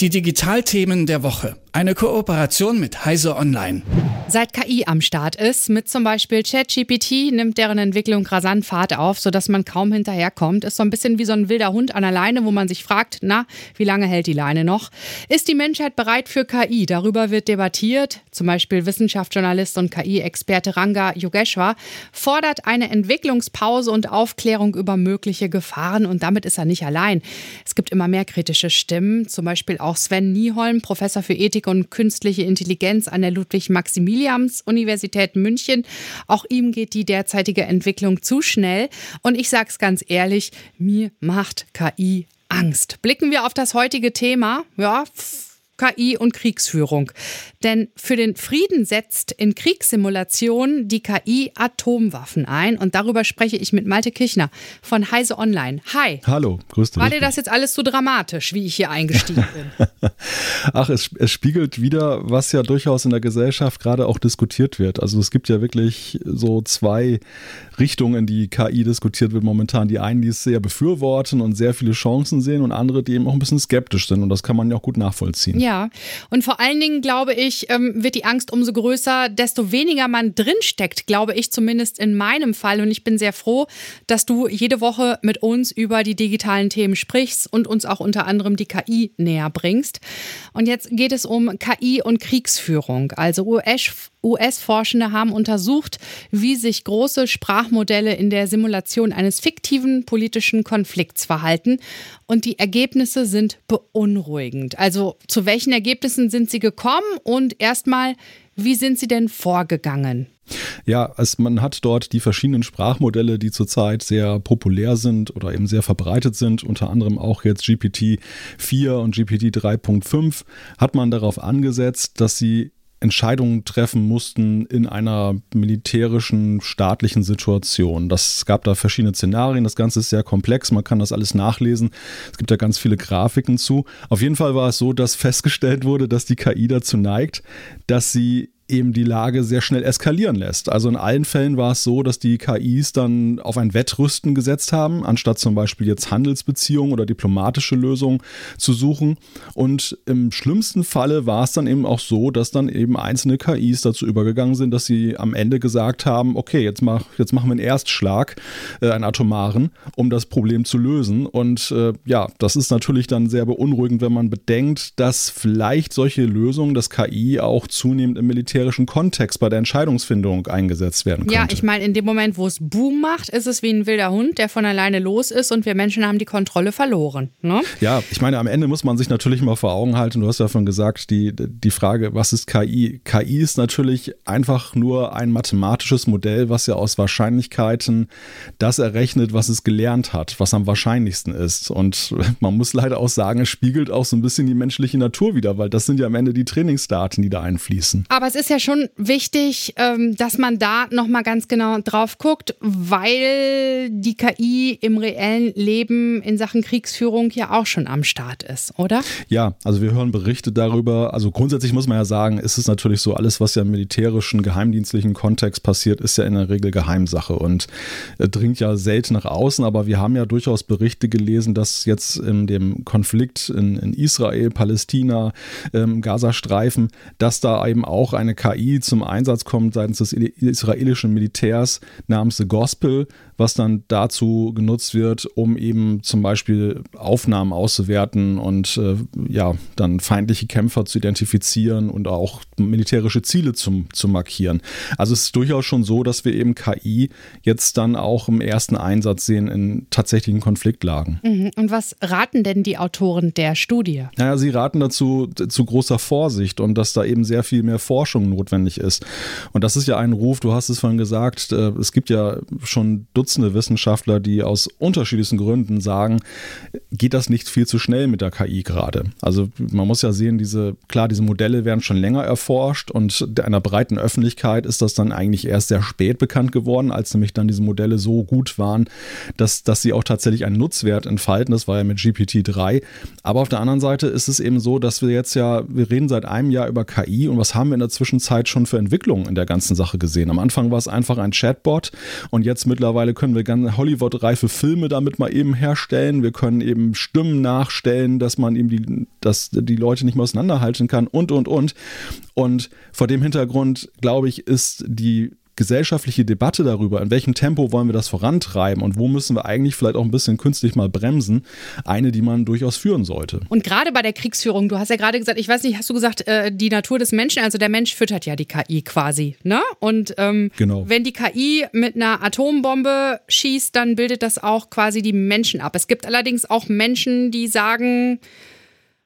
Die Digitalthemen der Woche. Eine Kooperation mit Heise Online. Seit KI am Start ist, mit zum Beispiel ChatGPT, nimmt deren Entwicklung rasant Fahrt auf, sodass man kaum hinterherkommt. Ist so ein bisschen wie so ein wilder Hund an der Leine, wo man sich fragt, na, wie lange hält die Leine noch? Ist die Menschheit bereit für KI? Darüber wird debattiert. Zum Beispiel Wissenschaftsjournalist und KI-Experte Ranga Yogeshwar fordert eine Entwicklungspause und Aufklärung über mögliche Gefahren. Und damit ist er nicht allein. Es gibt immer mehr kritische Stimmen, zum Beispiel auch Sven Nieholm, Professor für Ethik und künstliche Intelligenz an der Ludwig-Maximilians-Universität München. Auch ihm geht die derzeitige Entwicklung zu schnell. Und ich sage es ganz ehrlich, mir macht KI Angst. Blicken wir auf das heutige Thema. Ja, KI und Kriegsführung. Denn für den Frieden setzt in Kriegssimulationen die KI Atomwaffen ein. Und darüber spreche ich mit Malte Kirchner von Heise Online. Hi. Hallo, grüß dich. War dir das jetzt alles so dramatisch, wie ich hier eingestiegen bin? Ach, es, es spiegelt wieder, was ja durchaus in der Gesellschaft gerade auch diskutiert wird. Also es gibt ja wirklich so zwei Richtungen, in die KI diskutiert wird momentan. Die einen, die es sehr befürworten und sehr viele Chancen sehen und andere, die eben auch ein bisschen skeptisch sind. Und das kann man ja auch gut nachvollziehen. Ja. Ja, und vor allen Dingen, glaube ich, ähm, wird die Angst umso größer, desto weniger man drinsteckt, glaube ich zumindest in meinem Fall. Und ich bin sehr froh, dass du jede Woche mit uns über die digitalen Themen sprichst und uns auch unter anderem die KI näher bringst. Und jetzt geht es um KI und Kriegsführung. Also US US-Forschende haben untersucht, wie sich große Sprachmodelle in der Simulation eines fiktiven politischen Konflikts verhalten. Und die Ergebnisse sind beunruhigend. Also zu welchen Ergebnissen sind sie gekommen und erstmal, wie sind sie denn vorgegangen? Ja, es, man hat dort die verschiedenen Sprachmodelle, die zurzeit sehr populär sind oder eben sehr verbreitet sind, unter anderem auch jetzt GPT-4 und GPT 3.5, hat man darauf angesetzt, dass sie Entscheidungen treffen mussten in einer militärischen, staatlichen Situation. Das gab da verschiedene Szenarien. Das Ganze ist sehr komplex. Man kann das alles nachlesen. Es gibt da ganz viele Grafiken zu. Auf jeden Fall war es so, dass festgestellt wurde, dass die KI dazu neigt, dass sie eben die Lage sehr schnell eskalieren lässt. Also in allen Fällen war es so, dass die KIs dann auf ein Wettrüsten gesetzt haben, anstatt zum Beispiel jetzt Handelsbeziehungen oder diplomatische Lösungen zu suchen. Und im schlimmsten Falle war es dann eben auch so, dass dann eben einzelne KIs dazu übergegangen sind, dass sie am Ende gesagt haben, okay, jetzt, mach, jetzt machen wir einen Erstschlag, äh, einen atomaren, um das Problem zu lösen. Und äh, ja, das ist natürlich dann sehr beunruhigend, wenn man bedenkt, dass vielleicht solche Lösungen, das KI auch zunehmend im Militär militärischen Kontext bei der Entscheidungsfindung eingesetzt werden könnte. Ja, ich meine, in dem Moment, wo es Boom macht, ist es wie ein wilder Hund, der von alleine los ist und wir Menschen haben die Kontrolle verloren. Ne? Ja, ich meine, am Ende muss man sich natürlich mal vor Augen halten, du hast ja schon gesagt, die, die Frage, was ist KI? KI ist natürlich einfach nur ein mathematisches Modell, was ja aus Wahrscheinlichkeiten das errechnet, was es gelernt hat, was am wahrscheinlichsten ist. Und man muss leider auch sagen, es spiegelt auch so ein bisschen die menschliche Natur wieder, weil das sind ja am Ende die Trainingsdaten, die da einfließen. Aber es ist ist ja schon wichtig, ähm, dass man da nochmal ganz genau drauf guckt, weil die KI im reellen Leben in Sachen Kriegsführung ja auch schon am Start ist, oder? Ja, also wir hören Berichte darüber. Also grundsätzlich muss man ja sagen, ist es natürlich so, alles, was ja im militärischen, geheimdienstlichen Kontext passiert, ist ja in der Regel Geheimsache und äh, dringt ja selten nach außen. Aber wir haben ja durchaus Berichte gelesen, dass jetzt in dem Konflikt in, in Israel, Palästina, ähm, Gazastreifen, dass da eben auch eine KI zum Einsatz kommt seitens des israelischen Militärs namens The Gospel, was dann dazu genutzt wird, um eben zum Beispiel Aufnahmen auszuwerten und äh, ja, dann feindliche Kämpfer zu identifizieren und auch militärische Ziele zum, zu markieren. Also es ist durchaus schon so, dass wir eben KI jetzt dann auch im ersten Einsatz sehen in tatsächlichen Konfliktlagen. Mhm. Und was raten denn die Autoren der Studie? Naja, sie raten dazu zu großer Vorsicht und dass da eben sehr viel mehr Forschung notwendig ist. Und das ist ja ein Ruf, du hast es vorhin gesagt, äh, es gibt ja schon Dutzende Wissenschaftler, die aus unterschiedlichsten Gründen sagen, geht das nicht viel zu schnell mit der KI gerade? Also man muss ja sehen, diese, klar, diese Modelle werden schon länger erforscht und einer breiten Öffentlichkeit ist das dann eigentlich erst sehr spät bekannt geworden, als nämlich dann diese Modelle so gut waren, dass, dass sie auch tatsächlich einen Nutzwert entfalten. Das war ja mit GPT-3. Aber auf der anderen Seite ist es eben so, dass wir jetzt ja, wir reden seit einem Jahr über KI und was haben wir in der Zwischenzeit Zwischenzeit schon für Entwicklungen in der ganzen Sache gesehen? Am Anfang war es einfach ein Chatbot und jetzt mittlerweile können wir ganz Hollywood-reife Filme damit mal eben herstellen. Wir können eben Stimmen nachstellen, dass man eben die, dass die Leute nicht mehr auseinanderhalten kann und, und, und. Und vor dem Hintergrund, glaube ich, ist die gesellschaftliche Debatte darüber, in welchem Tempo wollen wir das vorantreiben und wo müssen wir eigentlich vielleicht auch ein bisschen künstlich mal bremsen, eine, die man durchaus führen sollte. Und gerade bei der Kriegsführung, du hast ja gerade gesagt, ich weiß nicht, hast du gesagt, äh, die Natur des Menschen, also der Mensch füttert ja die KI quasi, ne? Und ähm, genau. wenn die KI mit einer Atombombe schießt, dann bildet das auch quasi die Menschen ab. Es gibt allerdings auch Menschen, die sagen,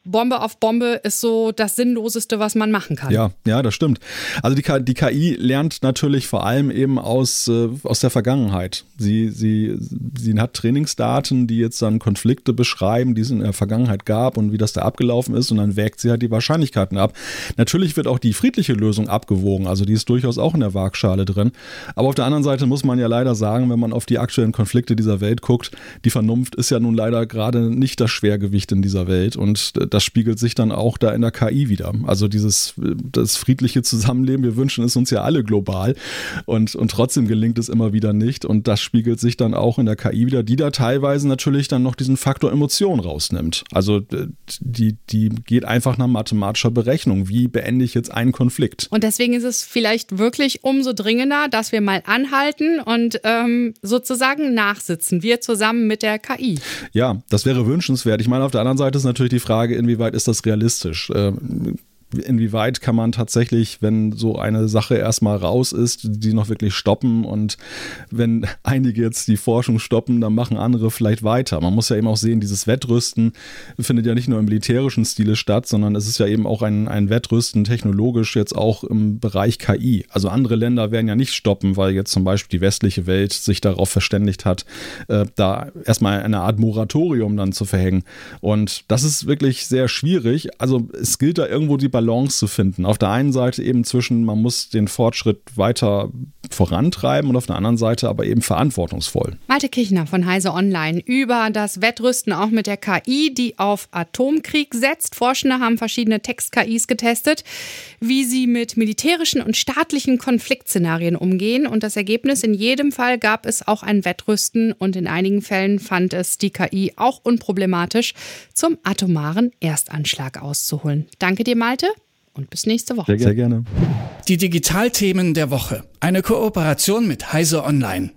Bombe auf Bombe ist so das Sinnloseste, was man machen kann. Ja, ja, das stimmt. Also die, die KI lernt natürlich vor allem eben aus, äh, aus der Vergangenheit. Sie, sie, sie hat Trainingsdaten, die jetzt dann Konflikte beschreiben, die es in der Vergangenheit gab und wie das da abgelaufen ist und dann wägt sie halt die Wahrscheinlichkeiten ab. Natürlich wird auch die friedliche Lösung abgewogen, also die ist durchaus auch in der Waagschale drin. Aber auf der anderen Seite muss man ja leider sagen, wenn man auf die aktuellen Konflikte dieser Welt guckt, die Vernunft ist ja nun leider gerade nicht das Schwergewicht in dieser Welt und das spiegelt sich dann auch da in der KI wieder. Also dieses das friedliche Zusammenleben, wir wünschen es uns ja alle global und, und trotzdem gelingt es immer wieder nicht und das spiegelt sich dann auch in der KI wieder, die da teilweise natürlich dann noch diesen Faktor Emotion rausnimmt. Also die, die geht einfach nach mathematischer Berechnung. Wie beende ich jetzt einen Konflikt? Und deswegen ist es vielleicht wirklich umso dringender, dass wir mal anhalten und ähm, sozusagen nachsitzen, wir zusammen mit der KI. Ja, das wäre wünschenswert. Ich meine, auf der anderen Seite ist natürlich die Frage, inwieweit ist das realistisch? Ähm, inwieweit kann man tatsächlich, wenn so eine Sache erstmal raus ist, die noch wirklich stoppen und wenn einige jetzt die Forschung stoppen, dann machen andere vielleicht weiter. Man muss ja eben auch sehen, dieses Wettrüsten findet ja nicht nur im militärischen Stile statt, sondern es ist ja eben auch ein, ein Wettrüsten technologisch jetzt auch im Bereich KI. Also andere Länder werden ja nicht stoppen, weil jetzt zum Beispiel die westliche Welt sich darauf verständigt hat, äh, da erstmal eine Art Moratorium dann zu verhängen. Und das ist wirklich sehr schwierig. Also es gilt da irgendwo die Balance Balance zu finden. Auf der einen Seite eben zwischen, man muss den Fortschritt weiter vorantreiben und auf der anderen Seite aber eben verantwortungsvoll. Malte Kichner von Heise Online über das Wettrüsten auch mit der KI, die auf Atomkrieg setzt. Forschende haben verschiedene Text-KIs getestet, wie sie mit militärischen und staatlichen Konfliktszenarien umgehen. Und das Ergebnis, in jedem Fall gab es auch ein Wettrüsten und in einigen Fällen fand es die KI auch unproblematisch, zum atomaren Erstanschlag auszuholen. Danke dir, Malte und bis nächste Woche. Sehr, gerne. Die Digitalthemen der Woche. Eine Kooperation mit Heise Online.